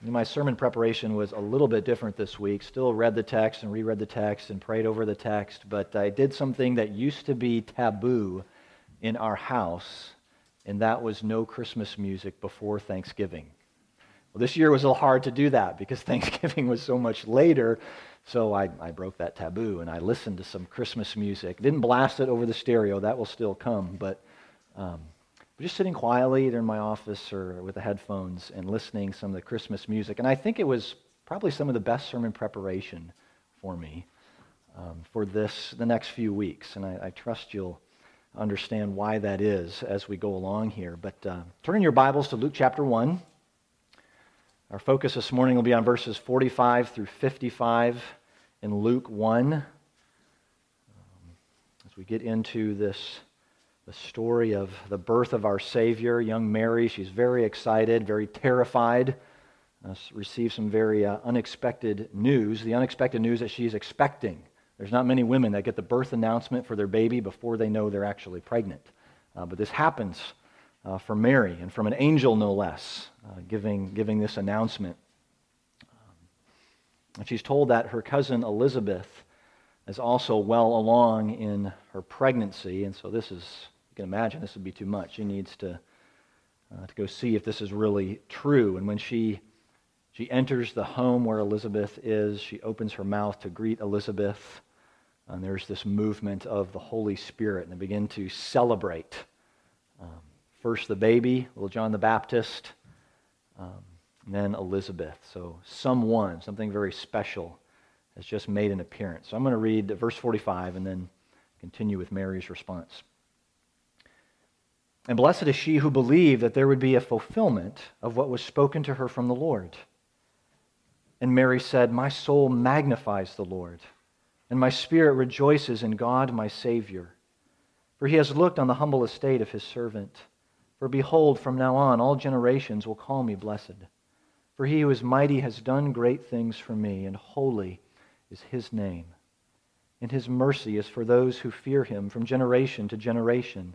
My sermon preparation was a little bit different this week. Still read the text and reread the text and prayed over the text, but I did something that used to be taboo in our house, and that was no Christmas music before Thanksgiving. Well, this year was a little hard to do that because Thanksgiving was so much later, so I, I broke that taboo and I listened to some Christmas music. Didn't blast it over the stereo, that will still come, but. Um, just sitting quietly either in my office or with the headphones and listening some of the Christmas music. And I think it was probably some of the best sermon preparation for me um, for this the next few weeks. And I, I, trust you'll understand why that is as we go along here. But uh, turn your Bibles to Luke chapter 1. Our focus this morning will be on verses 45 through 55 in Luke 1. Um, as we get into this the story of the birth of our Savior, young Mary. She's very excited, very terrified, uh, received some very uh, unexpected news, the unexpected news that she's expecting. There's not many women that get the birth announcement for their baby before they know they're actually pregnant. Uh, but this happens uh, for Mary, and from an angel no less, uh, giving, giving this announcement. Um, and she's told that her cousin Elizabeth is also well along in her pregnancy, and so this is can imagine this would be too much. She needs to, uh, to go see if this is really true. And when she, she enters the home where Elizabeth is, she opens her mouth to greet Elizabeth. And there's this movement of the Holy Spirit, and they begin to celebrate. Um, first the baby, little John the Baptist, um, then Elizabeth. So someone, something very special, has just made an appearance. So I'm going to read verse 45 and then continue with Mary's response. And blessed is she who believed that there would be a fulfillment of what was spoken to her from the Lord. And Mary said, My soul magnifies the Lord, and my spirit rejoices in God my Savior. For he has looked on the humble estate of his servant. For behold, from now on all generations will call me blessed. For he who is mighty has done great things for me, and holy is his name. And his mercy is for those who fear him from generation to generation.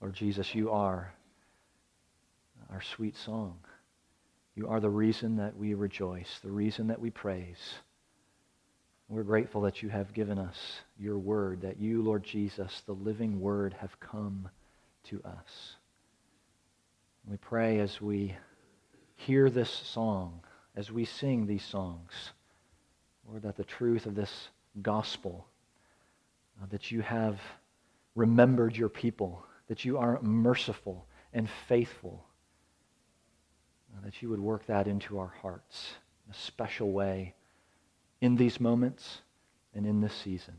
Lord Jesus, you are our sweet song. You are the reason that we rejoice, the reason that we praise. We're grateful that you have given us your word, that you, Lord Jesus, the living word, have come to us. We pray as we hear this song, as we sing these songs, Lord, that the truth of this gospel, uh, that you have remembered your people that you are merciful and faithful, that you would work that into our hearts in a special way in these moments and in this season.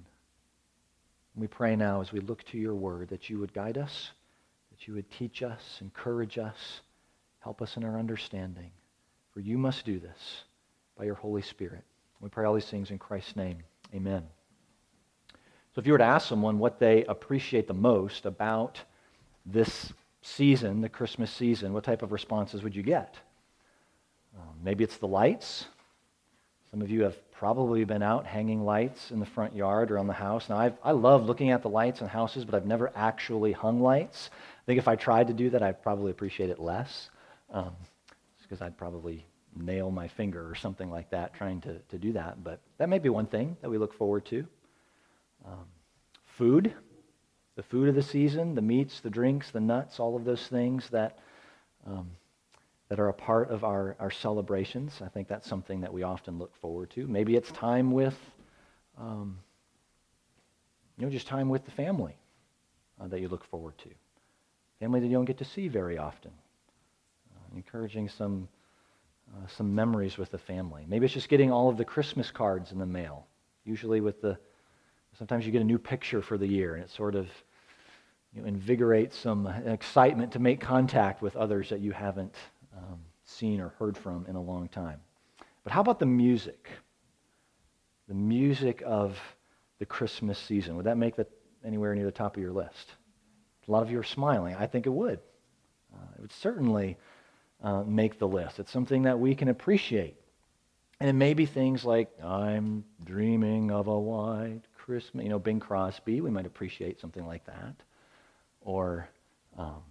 We pray now as we look to your word that you would guide us, that you would teach us, encourage us, help us in our understanding. For you must do this by your Holy Spirit. We pray all these things in Christ's name. Amen. So if you were to ask someone what they appreciate the most about this season, the Christmas season, what type of responses would you get? Um, maybe it's the lights. Some of you have probably been out hanging lights in the front yard or on the house. Now, I've, i love looking at the lights in houses, but I've never actually hung lights. I think if I tried to do that, I'd probably appreciate it less, um, because I'd probably nail my finger or something like that trying to, to do that. But that may be one thing that we look forward to. Um, food the food of the season, the meats, the drinks, the nuts, all of those things that, um, that are a part of our, our celebrations. I think that's something that we often look forward to. Maybe it's time with, um, you know, just time with the family uh, that you look forward to. Family that you don't get to see very often. Uh, encouraging some, uh, some memories with the family. Maybe it's just getting all of the Christmas cards in the mail, usually with the Sometimes you get a new picture for the year, and it sort of you know, invigorate some excitement to make contact with others that you haven't um, seen or heard from in a long time. But how about the music? The music of the Christmas season. Would that make that anywhere near the top of your list? A lot of you are smiling. I think it would. Uh, it would certainly uh, make the list. It's something that we can appreciate. And it may be things like, I'm dreaming of a white Christmas, you know, Bing Crosby. We might appreciate something like that. Or um,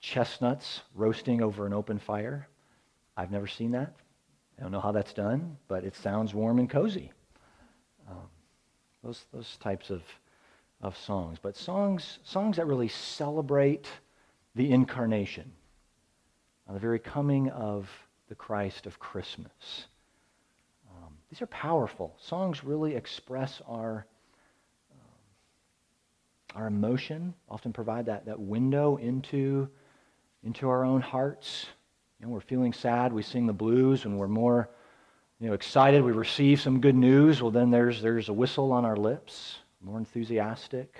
chestnuts roasting over an open fire. I've never seen that. I don't know how that's done, but it sounds warm and cozy. Um, those, those types of, of songs. But songs, songs that really celebrate the incarnation, the very coming of the Christ of Christmas. Um, these are powerful. Songs really express our, our emotion, often provide that, that window into, into our own hearts. You know, we're feeling sad, we sing the blues. When we're more you know, excited, we receive some good news. Well, then there's, there's a whistle on our lips, more enthusiastic.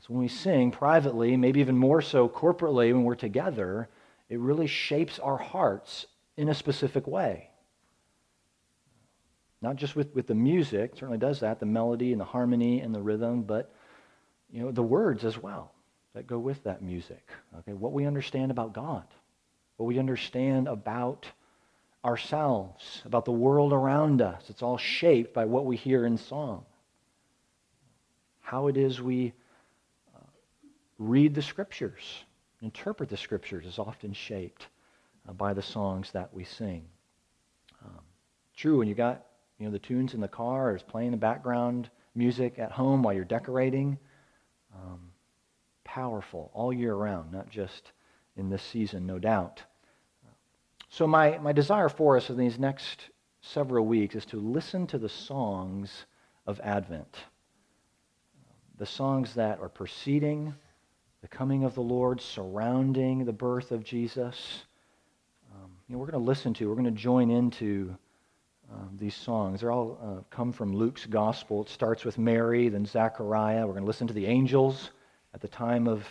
So when we sing privately, maybe even more so corporately when we're together, it really shapes our hearts in a specific way. Not just with, with the music, certainly does that, the melody and the harmony and the rhythm, but you know, the words as well that go with that music. Okay, what we understand about God, what we understand about ourselves, about the world around us. It's all shaped by what we hear in song. How it is we read the scriptures, interpret the scriptures is often shaped uh, by the songs that we sing. Um, true, when you got you know the tunes in the car, or it's playing the background music at home while you're decorating. Um, powerful all year round, not just in this season, no doubt. So my, my desire for us in these next several weeks is to listen to the songs of Advent. The songs that are preceding the coming of the Lord, surrounding the birth of Jesus. Um, you know, we're going to listen to, we're going to join into um, these songs. They're all uh, come from Luke's gospel. It starts with Mary, then Zechariah. We're going to listen to the angels at the time of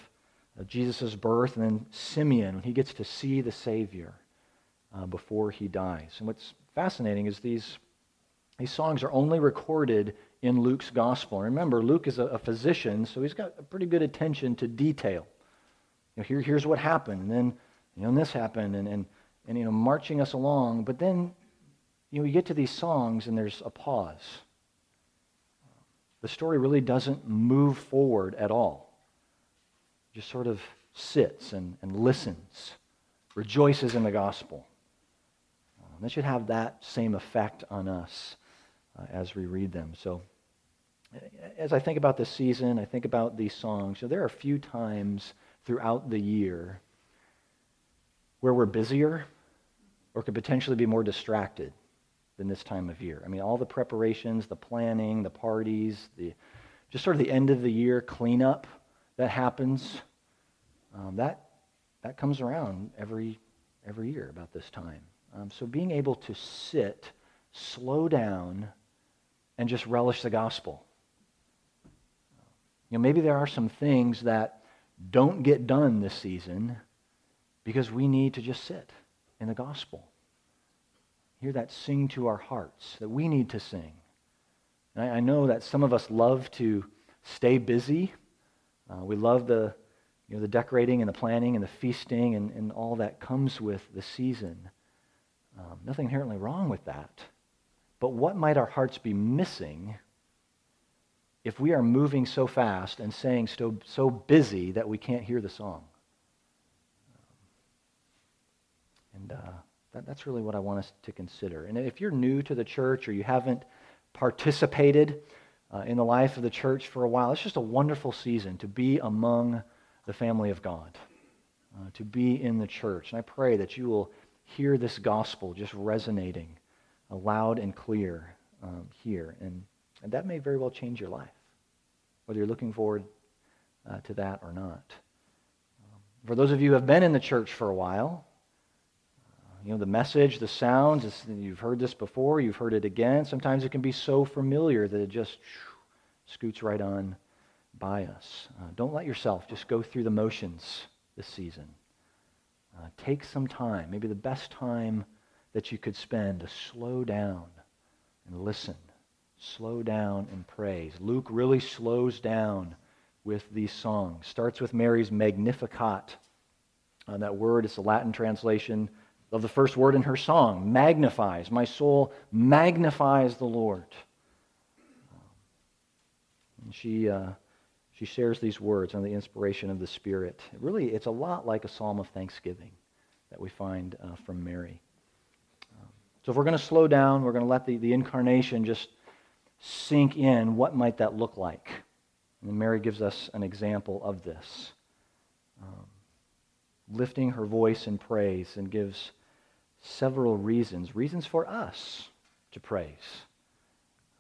uh, Jesus' birth, and then Simeon when he gets to see the Savior uh, before he dies. And what's fascinating is these, these songs are only recorded in Luke's gospel. remember, Luke is a, a, physician, so he's got a pretty good attention to detail. You know, here, here's what happened, and then you know, and this happened, and, and, and you know, marching us along. But then, you know, you get to these songs, and there's a pause. The story really doesn't move forward at all. It just sort of sits and, and listens, rejoices in the gospel. Um, that should have that same effect on us uh, as we read them. So as I think about this season, I think about these songs. So there are a few times throughout the year where we're busier or could potentially be more distracted than this time of year. I mean, all the preparations, the planning, the parties, the just sort of the end of the year cleanup that happens. Um, that that comes around every every year about this time. Um, so being able to sit, slow down, and just relish the gospel you know, maybe there are some things that don't get done this season because we need to just sit in the gospel. Hear that sing to our hearts, that we need to sing. I, I know that some of us love to stay busy. Uh, we love the, you know, the decorating and the planning and the feasting and, and all that comes with the season. Um, nothing inherently wrong with that. But what might our hearts be missing if we are moving so fast and saying so, so busy that we can't hear the song. And uh, that, that's really what I want us to consider. And if you're new to the church or you haven't participated uh, in the life of the church for a while, it's just a wonderful season to be among the family of God, uh, to be in the church. And I pray that you will hear this gospel just resonating loud and clear um, here. And and that may very well change your life, whether you're looking forward uh, to that or not. Um, for those of you who have been in the church for a while, uh, you know, the message, the sounds, you've heard this before, you've heard it again. Sometimes it can be so familiar that it just scoots right on by us. Uh, don't let yourself just go through the motions this season. uh, take some time, maybe the best time that you could spend to slow down and listen. Slow down and praise. Luke really slows down with these songs. Starts with Mary's Magnificat. Uh, that word is the Latin translation of the first word in her song magnifies. My soul magnifies the Lord. And she, uh, she shares these words on the inspiration of the Spirit. Really, it's a lot like a psalm of thanksgiving that we find uh, from Mary. Um, so if we're going to slow down, we're going to let the, the incarnation just sink in, what might that look like? And Mary gives us an example of this. Um, lifting her voice in praise and gives several reasons, reasons for us to praise,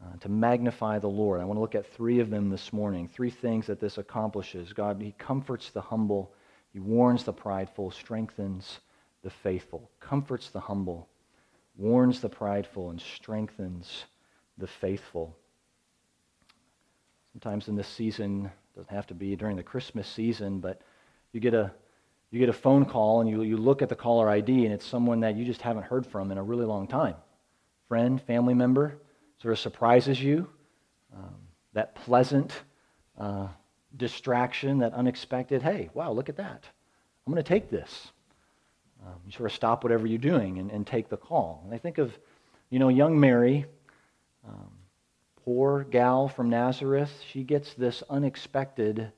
uh, to magnify the Lord. I want to look at three of them this morning, three things that this accomplishes. God, He comforts the humble, He warns the prideful, strengthens the faithful, comforts the humble, warns the prideful, and strengthens the faithful. Sometimes in this season, doesn't have to be during the Christmas season, but you get a you get a phone call and you, you look at the caller ID and it's someone that you just haven't heard from in a really long time. Friend, family member, sort of surprises you. Um, that pleasant uh, distraction, that unexpected, hey, wow, look at that. I'm going to take this. Um, you sort of stop whatever you're doing and, and, take the call. And I think of, you know, young Mary, um, poor gal from Nazareth. She gets this unexpected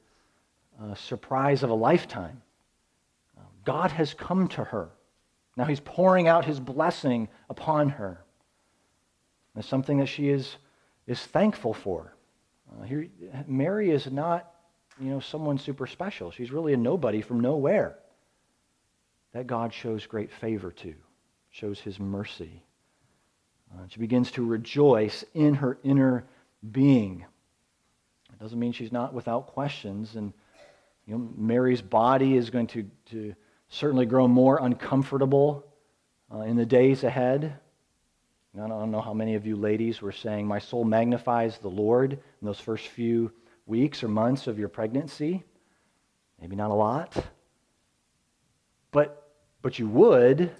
uh, surprise of a lifetime. God has come to her. Now he's pouring out his blessing upon her. It's something that she is, is thankful for. Uh, here, Mary is not, you know, someone super special. She's really a nobody from nowhere. That God shows great favor to, shows his mercy. Uh, she begins to rejoice in her inner being. It doesn't mean she's not without questions. And you know, Mary's body is going to, to certainly grow more uncomfortable uh, in the days ahead. I don't know how many of you ladies were saying, My soul magnifies the Lord in those first few weeks or months of your pregnancy. Maybe not a lot. But, but you would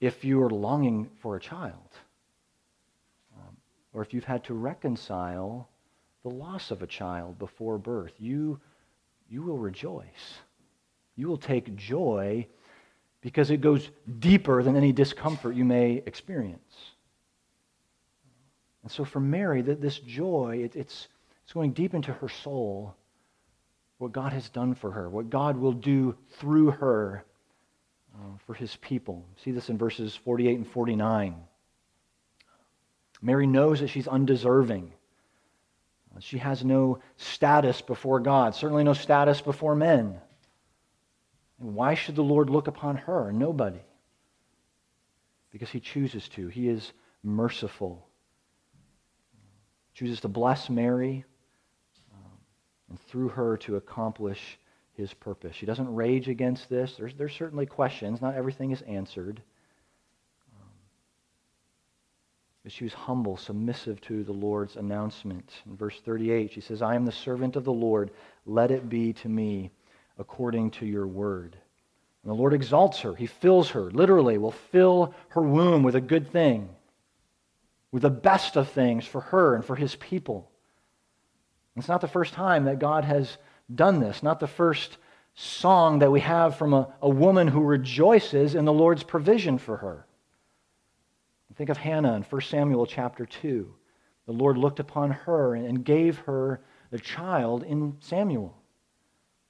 if you were longing for a child. Um, or if you've had to reconcile the loss of a child before birth. You, you will rejoice you will take joy because it goes deeper than any discomfort you may experience. And so for Mary, that this joy, it, it's, it's going deep into her soul, what God has done for her, what God will do through her uh, for his people. See this in verses 48 and 49. Mary knows that she's undeserving. She has no status before God, certainly no status before men. And why should the Lord look upon her? Nobody. Because he chooses to. He is merciful. Chooses to bless Mary um, and through her to accomplish his purpose. She doesn't rage against this. There's, there's certainly questions. Not everything is answered. Um, but she was humble, submissive to the Lord's announcement. In verse 38, she says, I am the servant of the Lord. Let it be to me according to your word. And the Lord exalts her. He fills her, literally, will fill her womb with a good thing, with the best of things for her and for his people. It's not the first time that God has done this, not the first song that we have from a, a woman who rejoices in the Lord's provision for her. Think of Hannah in 1 Samuel chapter 2. The Lord looked upon her and gave her the child in Samuel.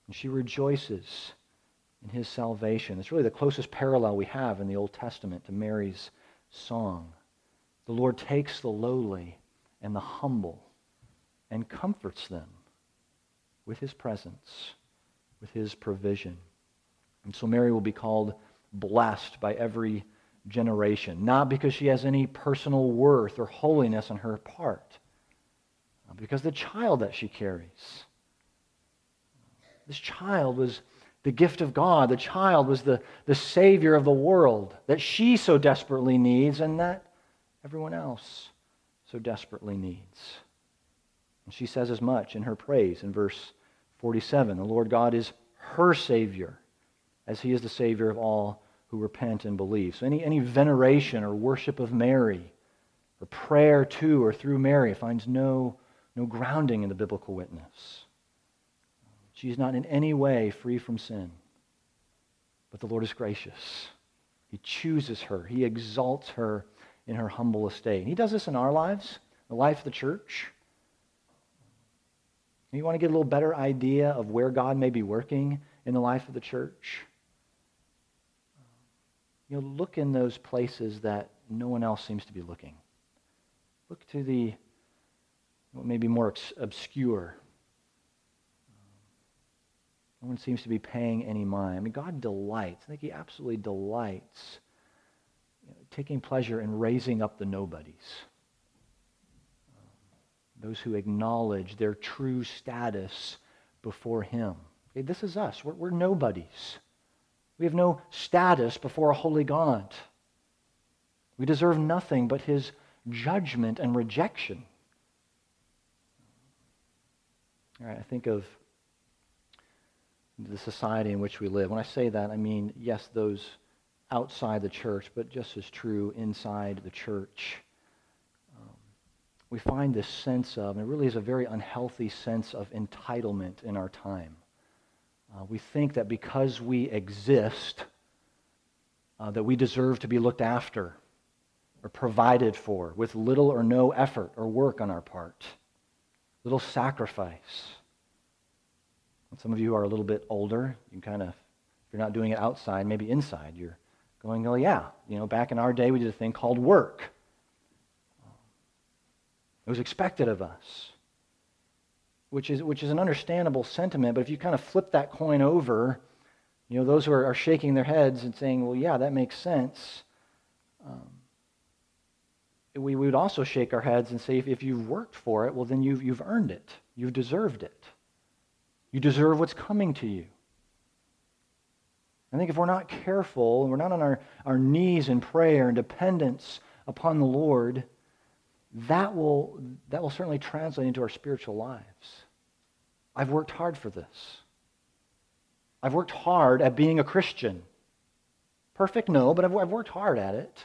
And she rejoices in his salvation. It's really the closest parallel we have in the Old Testament to Mary's song. The Lord takes the lowly and the humble and comforts them with his presence, with his provision. And so Mary will be called blessed by every generation, not because she has any personal worth or holiness on her part, because the child that she carries this child was the gift of God. The child was the, the Savior of the world that she so desperately needs and that everyone else so desperately needs. And she says as much in her praise in verse 47. The Lord God is her Savior. as he is the Savior of all who repent and believe. So any, any veneration or worship of Mary or prayer to or through Mary finds no, no grounding in the biblical witness. She is not in any way free from sin. But the Lord is gracious. He chooses her, He exalts her in her humble estate. And He does this in our lives, the life of the church. You want to get a little better idea of where God may be working in the life of the church? You know, look in those places that no one else seems to be looking. Look to the what may be more obscure. No one seems to be paying any mind. I mean, God delights. I think He absolutely delights you know, taking pleasure in raising up the nobodies. those who acknowledge their true status before Him. Okay, this is us. We're, we're nobodies. We have no status before a holy God. We deserve nothing but his judgment and rejection. All right, I think of the society in which we live. When I say that, I mean, yes, those outside the church, but just as true inside the church. Um, we find this sense of, and it really is a very unhealthy sense of entitlement in our time. Uh, we think that because we exist, uh, that we deserve to be looked after or provided for with little or no effort or work on our part, little sacrifice. Some of you are a little bit older. You kind of, if you're not doing it outside, maybe inside, you're going, oh, yeah, you know, back in our day, we did a thing called work. It was expected of us which is, which is an understandable sentiment. But if you kind of flip that coin over, you know, those who are, are shaking their heads and saying, well, yeah, that makes sense. Um, we, we would also shake our heads and say, if, if you've worked for it, well, then you've, you've earned it. You've deserved it. You deserve what's coming to you. I think if we're not careful and we're not on our, our knees in prayer and dependence upon the Lord, that will, that will certainly translate into our spiritual lives. I've worked hard for this. I've worked hard at being a Christian. Perfect? No, but I've, I've worked hard at it.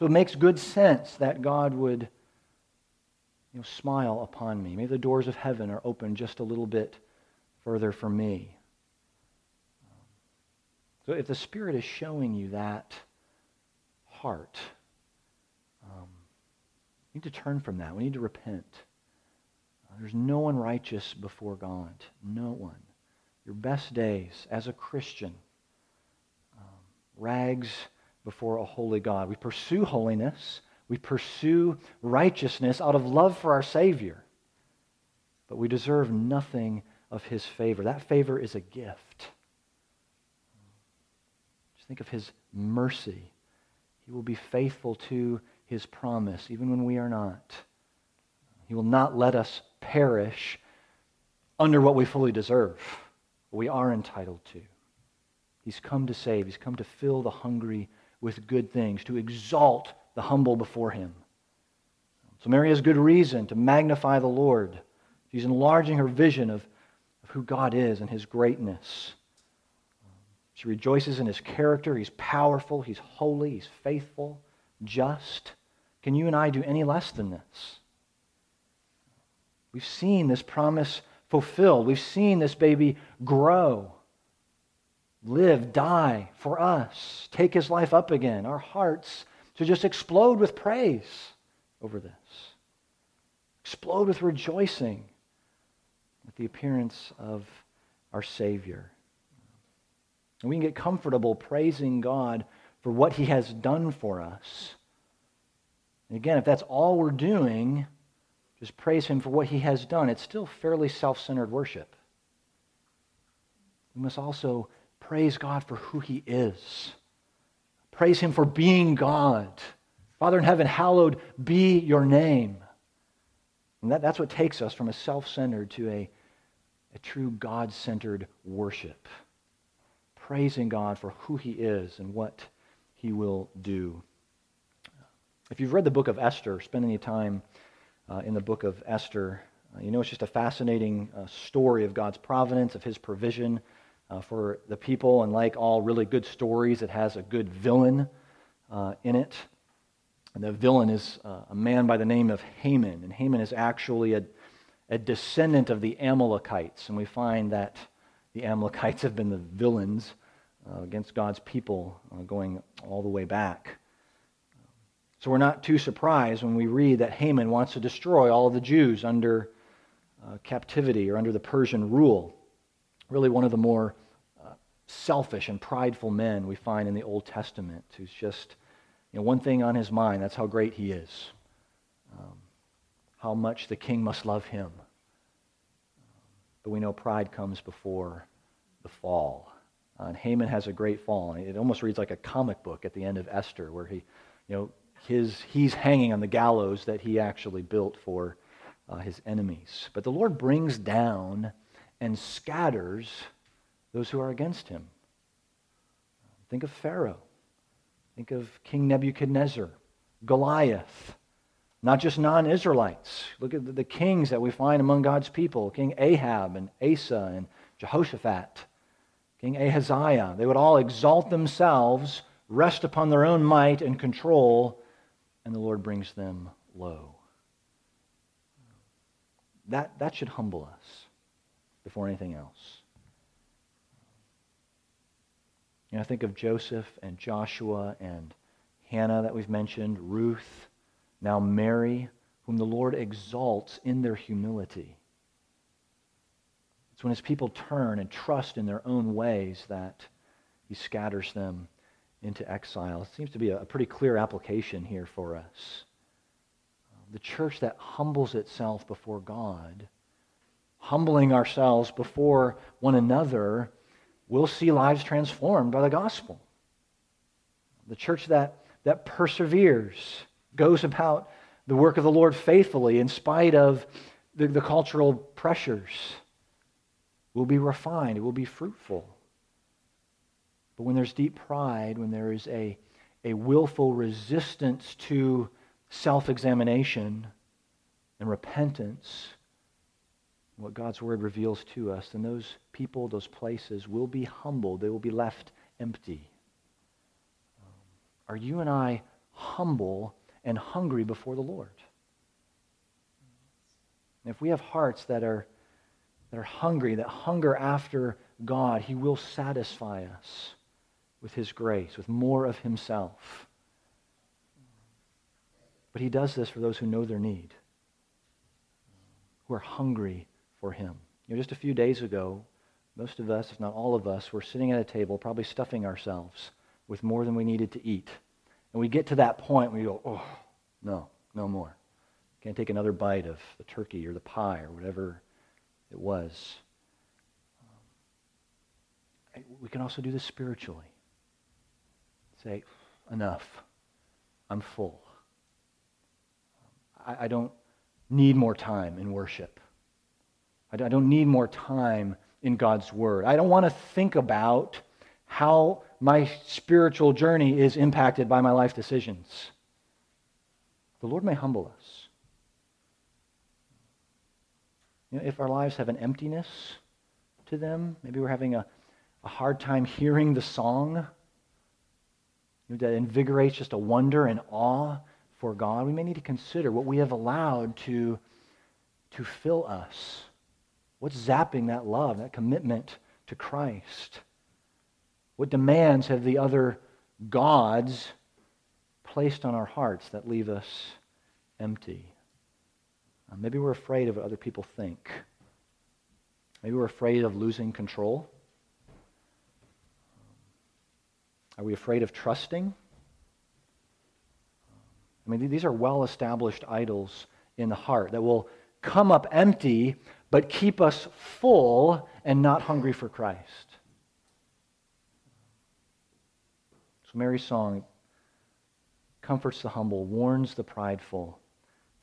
So it makes good sense that God would you know, smile upon me. Maybe the doors of heaven are open just a little bit further for me. So if the Spirit is showing you that heart, um, we need to turn from that. We need to repent. There's no one righteous before God. No one. Your best days as a Christian, um, rags before a holy God. We pursue holiness. We pursue righteousness out of love for our Savior. But we deserve nothing of His favor. That favor is a gift. Just think of His mercy. He will be faithful to his promise, even when we are not. He will not let us perish under what we fully deserve, what we are entitled to. He's come to save, He's come to fill the hungry with good things, to exalt the humble before Him. So Mary has good reason to magnify the Lord. She's enlarging her vision of, of who God is and His greatness. She rejoices in His character. He's powerful, He's holy, He's faithful just. Can you and I do any less than this? We've seen this promise fulfilled. We've seen this baby grow, live, die for us, take his life up again. Our hearts to just explode with praise over this, explode with rejoicing at the appearance of our Savior. And we can get comfortable praising God for what he has done for us. And again, if that's all we're doing, just praise him for what he has done, it's still fairly self centered worship. We must also praise God for who he is. Praise him for being God. Father in heaven, hallowed be your name. And that, that's what takes us from a self centered to a, a true God centered worship. Praising God for who he is and what he will do. If you've read the book of Esther, spend any time uh, in the book of Esther, uh, you know it's just a fascinating uh, story of God's providence, of his provision uh, for the people, and like all really good stories, it has a good villain uh, in it. The villain is uh, a man by the name of Haman, and Haman is actually a, a descendant of the Amalekites, and we find that the Amalekites have been the villains uh, against God's people uh, going all the way back. So we're not too surprised when we read that Haman wants to destroy all of the Jews under uh, captivity or under the Persian rule. Really, one of the more uh, selfish and prideful men we find in the Old Testament, who's just you know, one thing on his mind that's how great he is, um, how much the king must love him. But we know pride comes before the fall. Uh, and Haman has a great fall. It almost reads like a comic book at the end of Esther, where he, you know, his, he's hanging on the gallows that he actually built for uh, his enemies. But the Lord brings down and scatters those who are against him. Think of Pharaoh. Think of King Nebuchadnezzar, Goliath, not just non Israelites. Look at the kings that we find among God's people King Ahab and Asa and Jehoshaphat, King Ahaziah. They would all exalt themselves, rest upon their own might and control, and the Lord brings them low. That, that should humble us before anything else. You know, think of Joseph and Joshua and Hannah that we've mentioned, Ruth, now Mary, whom the Lord exalts in their humility. It's when his people turn and trust in their own ways that he scatters them into exile. It seems to be a, pretty clear application here for us. The church that humbles itself before God, humbling ourselves before one another, will see lives transformed by the gospel. The church that, that perseveres, goes about the work of the Lord faithfully in spite of the, the cultural pressures, will be refined, it will be fruitful. But when there's deep pride, when there is a, a willful resistance to self examination and repentance, what God's word reveals to us, then those people, those places will be humbled. They will be left empty. Um, are you and I humble and hungry before the Lord? And if we have hearts that are, that are hungry, that hunger after God, He will satisfy us with His grace, with more of Himself. But He does this for those who know their need, who are hungry for Him. You know, just a few days ago, most of us, if not all of us, were sitting at a table, probably stuffing ourselves with more than we needed to eat. And we get to that point where we go, oh, no, no more. Can't take another bite of the turkey or the pie or whatever it was. Um, we can also do this spiritually. Say, enough. I'm full. I, I don't need more time in worship. I don't need more time in God's Word. I don't want to think about how my spiritual journey is impacted by my life decisions. The Lord may humble us. You know, if our lives have an emptiness to them, maybe we're having a, a hard time hearing the song that invigorates just a wonder and awe for God, we may need to consider what we have allowed to, to fill us. What's zapping that love, that commitment to Christ? What demands have the other gods placed on our hearts that leave us empty? Uh, maybe we're afraid of what other people think. Maybe we're afraid of losing control. Are we afraid of trusting? I mean, these are well established idols in the heart that will come up empty but keep us full and not hungry for Christ. So, Mary's song comforts the humble, warns the prideful,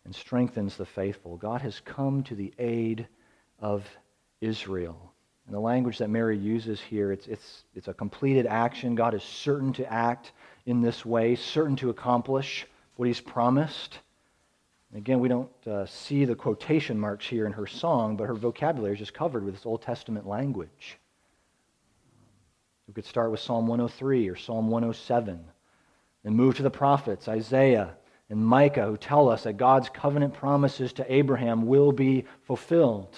and strengthens the faithful. God has come to the aid of Israel. And the language that Mary uses here, it's, it's, it's a completed action. God is certain to act in this way, certain to accomplish what he's promised. Again, we don't uh, see the quotation marks here in her song, but her vocabulary is just covered with this Old Testament language. We could start with Psalm 103 or Psalm 107 and move to the prophets, Isaiah and Micah, who tell us that God's covenant promises to Abraham will be fulfilled.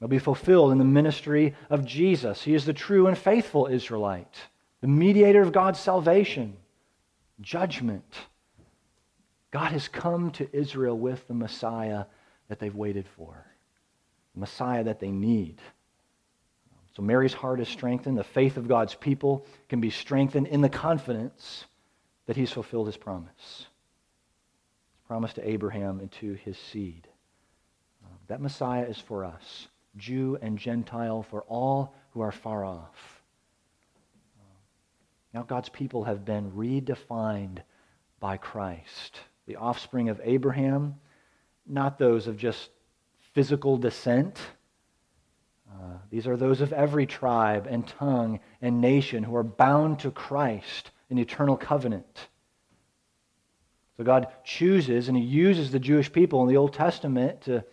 They'll be fulfilled in the ministry of Jesus. He is the true and faithful Israelite, the mediator of God's salvation, judgment. God has come to Israel with the Messiah that they've waited for, the Messiah that they need. So Mary's heart is strengthened. The faith of God's people can be strengthened in the confidence that he's fulfilled his promise. His promise to Abraham and to his seed. That Messiah is for us, Jew and Gentile, for all who are far off. Now God's people have been redefined by Christ, the offspring of Abraham, not those of just physical descent uh, these are those of every tribe and tongue and nation who are bound to Christ in eternal covenant. So God chooses and He uses the Jewish people in the Old Testament to,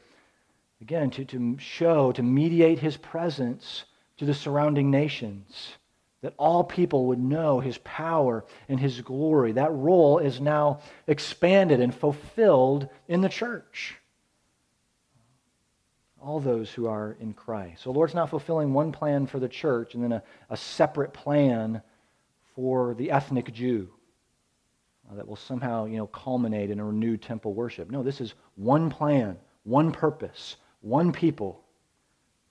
again, to, to show, to mediate His presence to the surrounding nations, that all people would know His power and His glory. That role is now expanded and fulfilled in the church all those who are in Christ. So, Lord's not fulfilling one plan for the church and then a, a separate plan for the ethnic Jew uh, that will somehow, you know, culminate in a renewed temple worship. No, this is one plan, one purpose, one people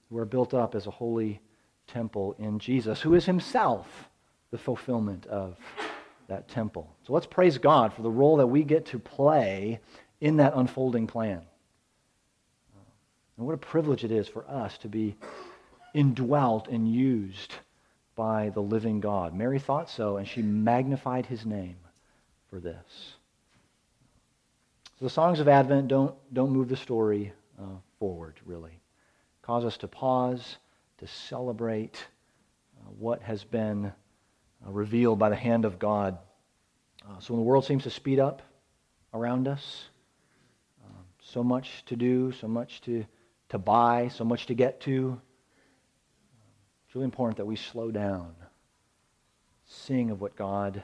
who are built up as a holy temple in Jesus, who is himself the fulfillment of that temple. So let's praise God for the role that we get to play in that unfolding plan. And what a privilege it is for us to be indwelt and used by the living God. Mary thought so, and she magnified his name for this. So the songs of Advent don't, don't move the story uh, forward, really. Cause us to pause, to celebrate uh, what has been uh, revealed by the hand of God. Uh, so when the world seems to speed up around us, so much to do, so much to to buy, so much to get to. It's really important that we slow down, sing of what God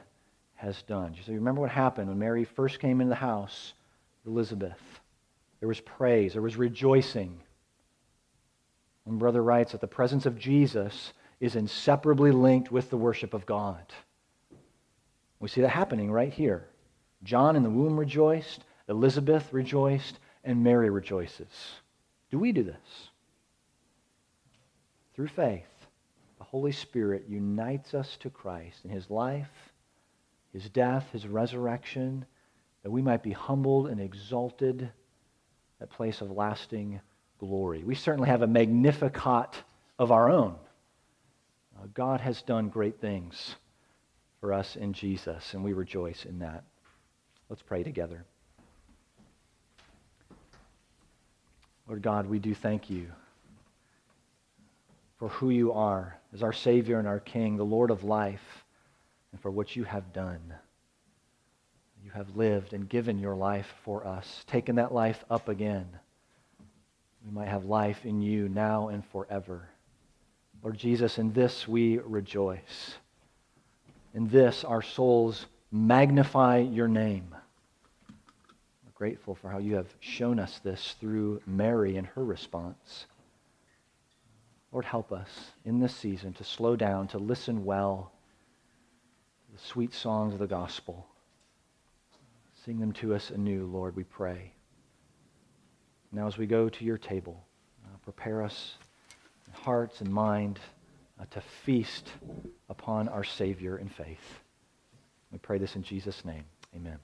has done. So you remember what happened when Mary first came into the house Elizabeth. There was praise, there was rejoicing. One brother writes that the presence of Jesus is inseparably linked with the worship of God. We see that happening right here. John in the womb rejoiced, Elizabeth rejoiced, and Mary rejoices. Do we do this? Through faith, the Holy Spirit unites us to Christ in his life, his death, his resurrection, that we might be humbled and exalted at place of lasting glory. We certainly have a magnificat of our own. Uh, God has done great things for us in Jesus, and we rejoice in that. Let's pray together. Lord God, we do thank you for who you are as our Savior and our King, the Lord of life, and for what you have done. You have lived and given your life for us, taken that life up again. We might have life in you now and forever. Lord Jesus, in this we rejoice. In this our souls magnify your name We're grateful for how you have shown us this through Mary and her response. Lord, help us in this season to slow down, to listen well to the sweet songs of the gospel. Sing them to us anew, Lord, we pray. Now, as we go to your table, uh, prepare us hearts and mind uh, to feast upon our Savior in faith. We pray this in Jesus' name. Amen.